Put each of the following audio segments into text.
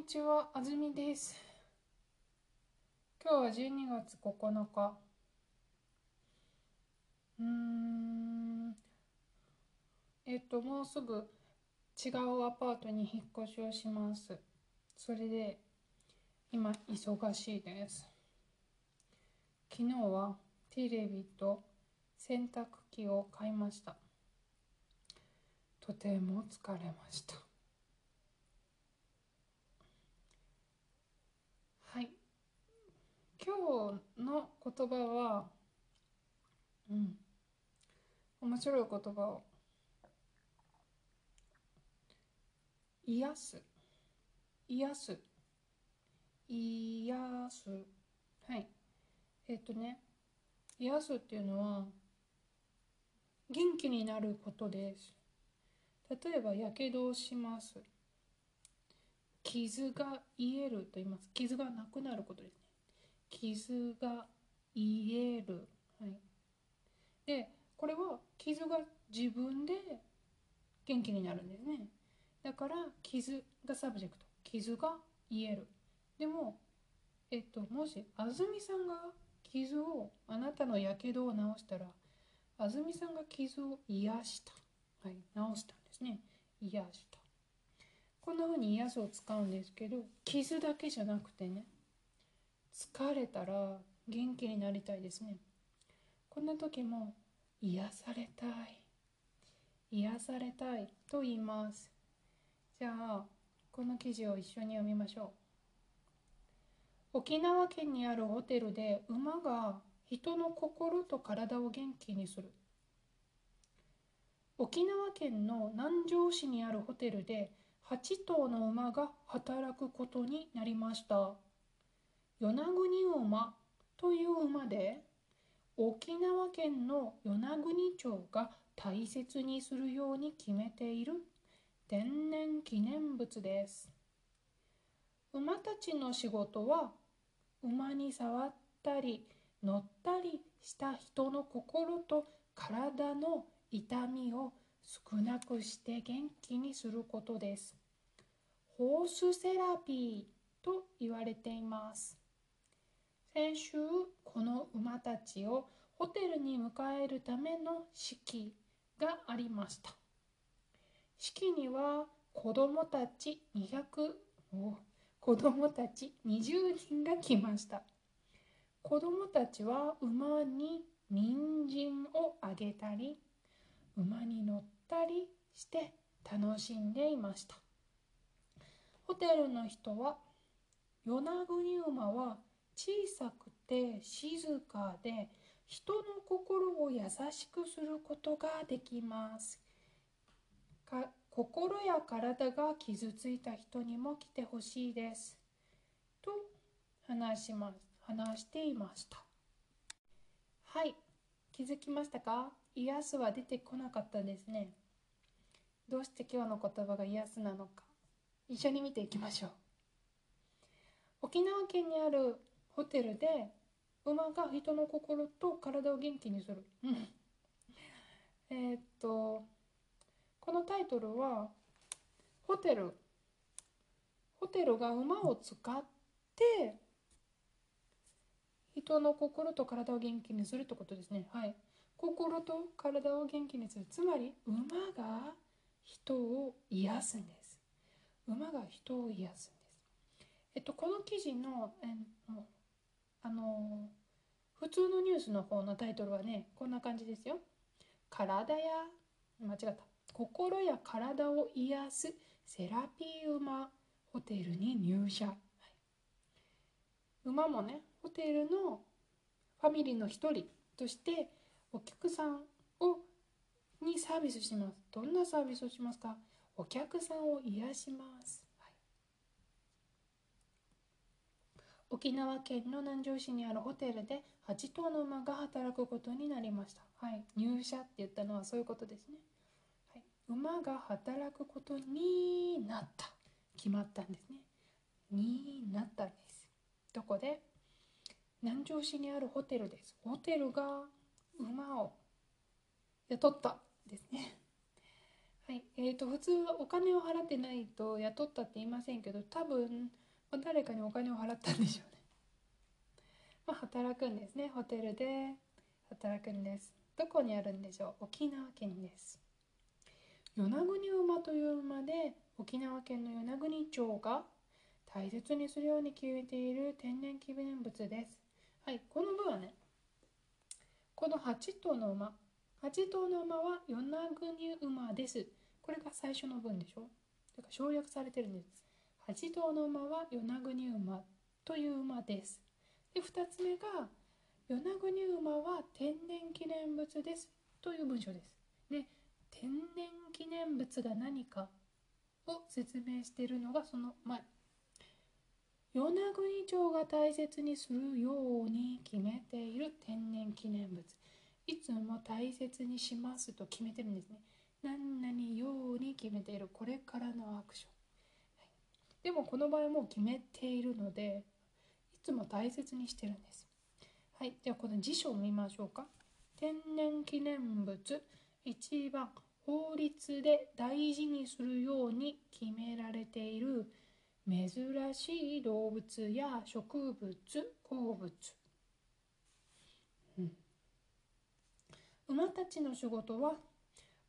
にちは、あずみです。今日は12月9日。うーん。えっと、もうすぐ違うアパートに引っ越しをします。それで、今、忙しいです。昨日はテレビと洗濯機を買いました。とても疲れました。はい。今日の言葉は、うん、面白い言葉を。癒す。癒す。癒す。はい。えっとね、癒すっていうのは、元気になることです。例えば、やけどをします。傷が癒えると言います。傷がなくなることですね。傷が癒える。はい。で、これは傷が自分で元気になるんですね。だから、傷が subject。傷が癒える。でも、えっと、もし、あずみさんが傷を、あなたのやけどを治したら、あずみさんが傷を癒した。はい。治したんですね。癒した。こんな風に癒すを使うんですけど傷だけじゃなくてね疲れたら元気になりたいですね。こんな時も癒されたい。癒されたいと言います。じゃあこの記事を一緒に読みましょう。沖縄県にあるホテルで馬が人の心と体を元気にする。沖縄県の南城市にあるホテルで8頭の馬が働くことになりました。与那国馬という馬で沖縄県の与那国町が大切にするように決めている天然記念物です馬たちの仕事は馬に触ったり乗ったりした人の心と体の痛みを少なくして元気にすることです。ホースセラピーと言われています。先週、この馬たちをホテルに迎えるための式がありました。式には子供たち200子供たち20人が来ました。子供たちは馬に人参をあげたり、馬に乗ったりして楽しんでいましたホテルの人は与那国馬は小さくて静かで人の心を優しくすることができますか心や体が傷ついた人にも来てほしいですと話します話していましたはい気づきましたか？癒すは出てこなかったですね。どうして今日の言葉が癒すなのか。一緒に見ていきましょう。沖縄県にあるホテルで馬が人の心と体を元気にする。えっと、このタイトルはホテル。ホテルが馬を使って人の心と体を元気にするってことですね。はい。心と体を元気にするつまり馬が人を癒すんです馬が人を癒すんですえっとこの記事のえっあの普通のニュースの方のタイトルはねこんな感じですよ。体や間違った。心や体を癒すセラピー馬ホテルに入社、はい、馬もねホテルのファミリーの一人としてお客さんをにサービスします。どんなサービスをしますか？お客さんを癒します。はい、沖縄県の南城市にあるホテルで8頭の馬が働くことになりました。はい、入社って言ったのはそういうことですね。はい、馬が働くことになった。決まったんですね。になったんです。どこで？南城市にあるホテルです。ホテルが馬を雇ったですね。はい、えーと普通はお金を払ってないと雇ったって言いませんけど多分誰かにお金を払ったんでしょうね。まあ、働くんですねホテルで働くんです。どこにあるんでしょう？沖縄県です。与那国馬という馬で沖縄県の与那国町が大切にするように決めている天然記念物です。はい、この部はねこの8頭の馬8頭の馬は与那国馬です。これが最初の文でしょ？だから省略されてるんです。8頭の馬は与那国馬という馬です。で2つ目が与那国馬は天然記念物ですという文章です。で天然記念物が何かを説明しているのがその前。与那国町が大切にするように決めている天然記念物。いつも大切にしますと決めてるんですね。何々ように決めているこれからのアクション。でもこの場合もう決めているのでいつも大切にしてるんです。はい、じゃあこの辞書を見ましょうか。天然記念物1番法律で大事にするように決められている珍しい動物や植物鉱物、うん、馬たちの仕事は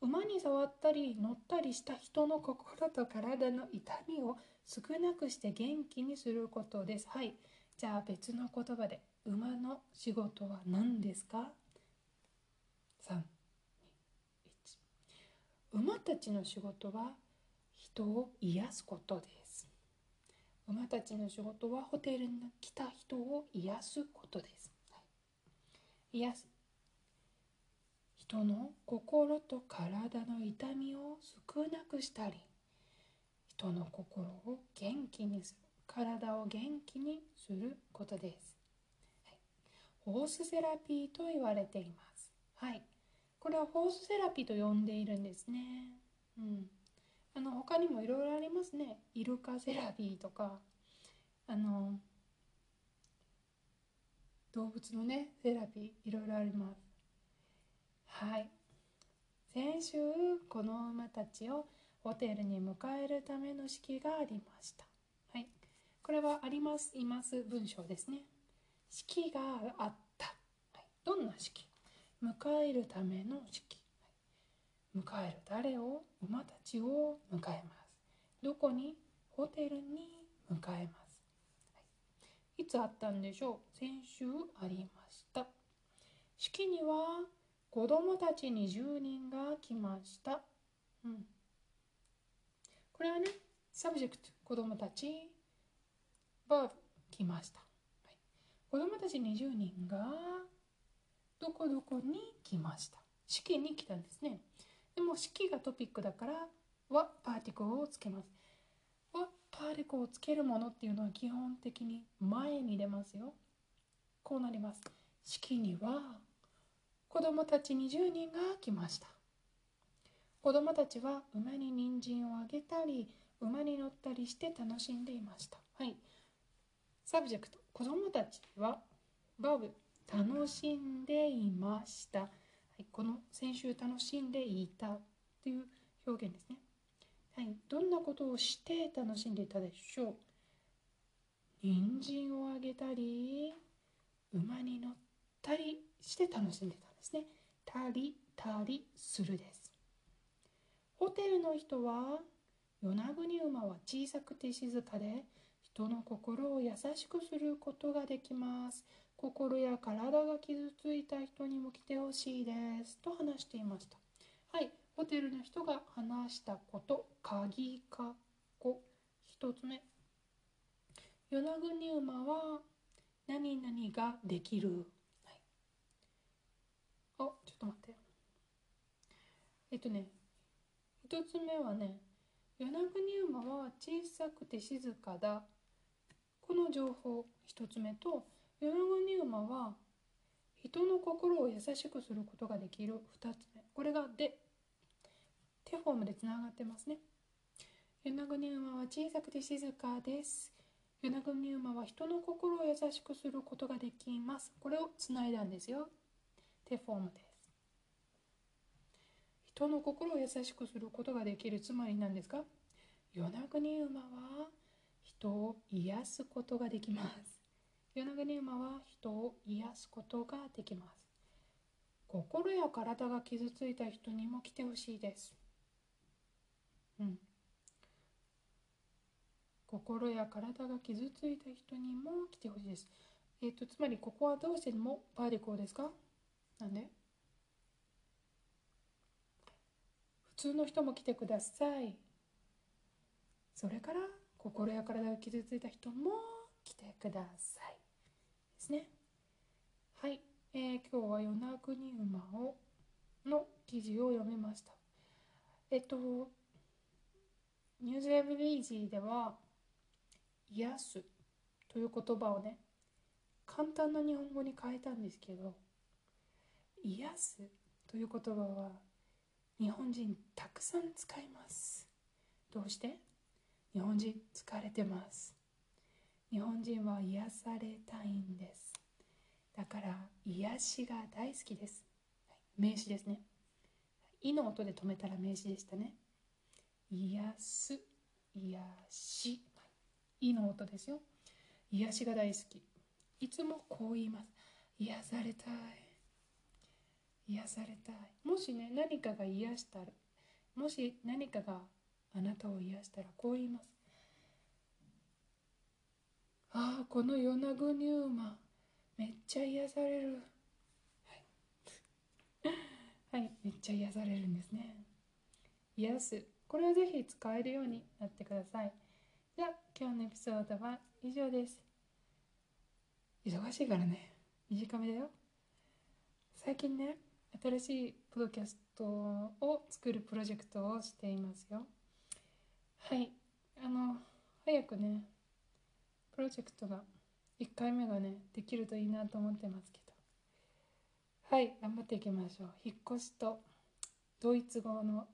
馬に触ったり乗ったりした人の心と体の痛みを少なくして元気にすることです。はい。じゃあ別の言葉で馬の仕事は何ですか ?3、1馬たちの仕事は人を癒すことです。馬たちの仕事はホテルに来た人を癒すことです、癒す。人の心と体の痛みを少なくしたり人の心を元気にする体を元気にすることです、はい、ホースセラピーと言われていますはいこれはホースセラピーと呼んでいるんですね。うん。あの他にもいろいろありますね。イルカセラピーとか、あの動物のねセラピーいろいろあります。はい。先週この馬たちをホテルに迎えるための式がありました。はい。これはありますいます文章ですね。式があった。はい、どんな式？迎えるための式迎える誰を？馬たちを迎えますどこに？ホテルに迎えます、はい、いつあったんでしょう？先週ありました式には子供たち20人が来ました、うん、これはね subject 子供たちバーブ来ました、はい、子供たち20人がどこどこに来ました。式に来たんですね。でも式がトピックだからはパーティクルをつけます。はパーティクルをつけるものっていうのは基本的に前に出ますよ。こうなります。式には子供たち20人が来ました。子供たちは馬に人参をあげたり馬に乗ったりして楽しんでいました。はい。 Subject。子供たちはバーブ楽しんでいました。はい、この先週楽しんでいたという表現ですね。はい、どんなことをして楽しんでいたでしょう？人参をあげたり、馬に乗ったりして楽しんでた。んですね。たりたりするです。ホテルの人は、与那国馬は小さくて静かで、人の心を優しくすることができます。心や体が傷ついた人にも来てほしいですと話していましたはいホテルの人が話したこと鍵かっこ一つ目与那国馬は何々ができる、あちょっと待って。えっとね一つ目はね与那国馬は小さくて静かだ。この情報一つ目と与那国馬は人の心を優しくすることができる。2つ目。これがで手フォームでつながってますね。与那国馬は小さくて静かです。与那国馬は人の心を優しくすることができます。これをつないだんですよ。手フォームです。人の心を優しくすることができるつまり何ですか？与那国馬は人を癒すことができます。与那国馬は人を癒すことができます。心や体が傷ついた人にも来てほしいです。うん。心や体が傷ついた人にも来てほしいです。えっ、ー、と、つまりここはどうしてもパーディコーですか？なんで？普通の人も来てください。それから心や体が傷ついた人も来てください。ですね。はい。えー、今日は与那国馬をの記事を読みました。えっと、ニュースエブリージーでは、癒すという言葉をね簡単な日本語に変えたんですけど癒す。という言葉は日本人たくさん使います。どうして？日本人疲れてます。日本人は癒されたいんです。だから癒しが大好きです、名詞ですね「い」の音で止めたら名詞でしたね。癒す。癒し。いの音ですよ。癒しが大好き。いつもこう言います。癒されたい。癒されたい。もしね何かが癒したらもし何かがあなたを癒したらこう言います。ああこのヨナグニューマめっちゃ癒される。はい、はい、めっちゃ癒されるんですね。癒す。これをぜひ使えるようになってください。じゃあ今日のエピソードは以上です。忙しいからね。短めだよ。最近ね新しいポドキャストを作るプロジェクトをしていますよ。はい。あの早くねプロジェクトが1回目がねできるといいなと思ってますけど。はい。頑張っていきましょう。引っ越しとドイツ語の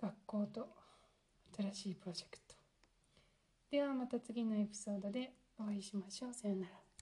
学校と新しいプロジェクト。ではまた次のエピソードでお会いしましょう。さようなら。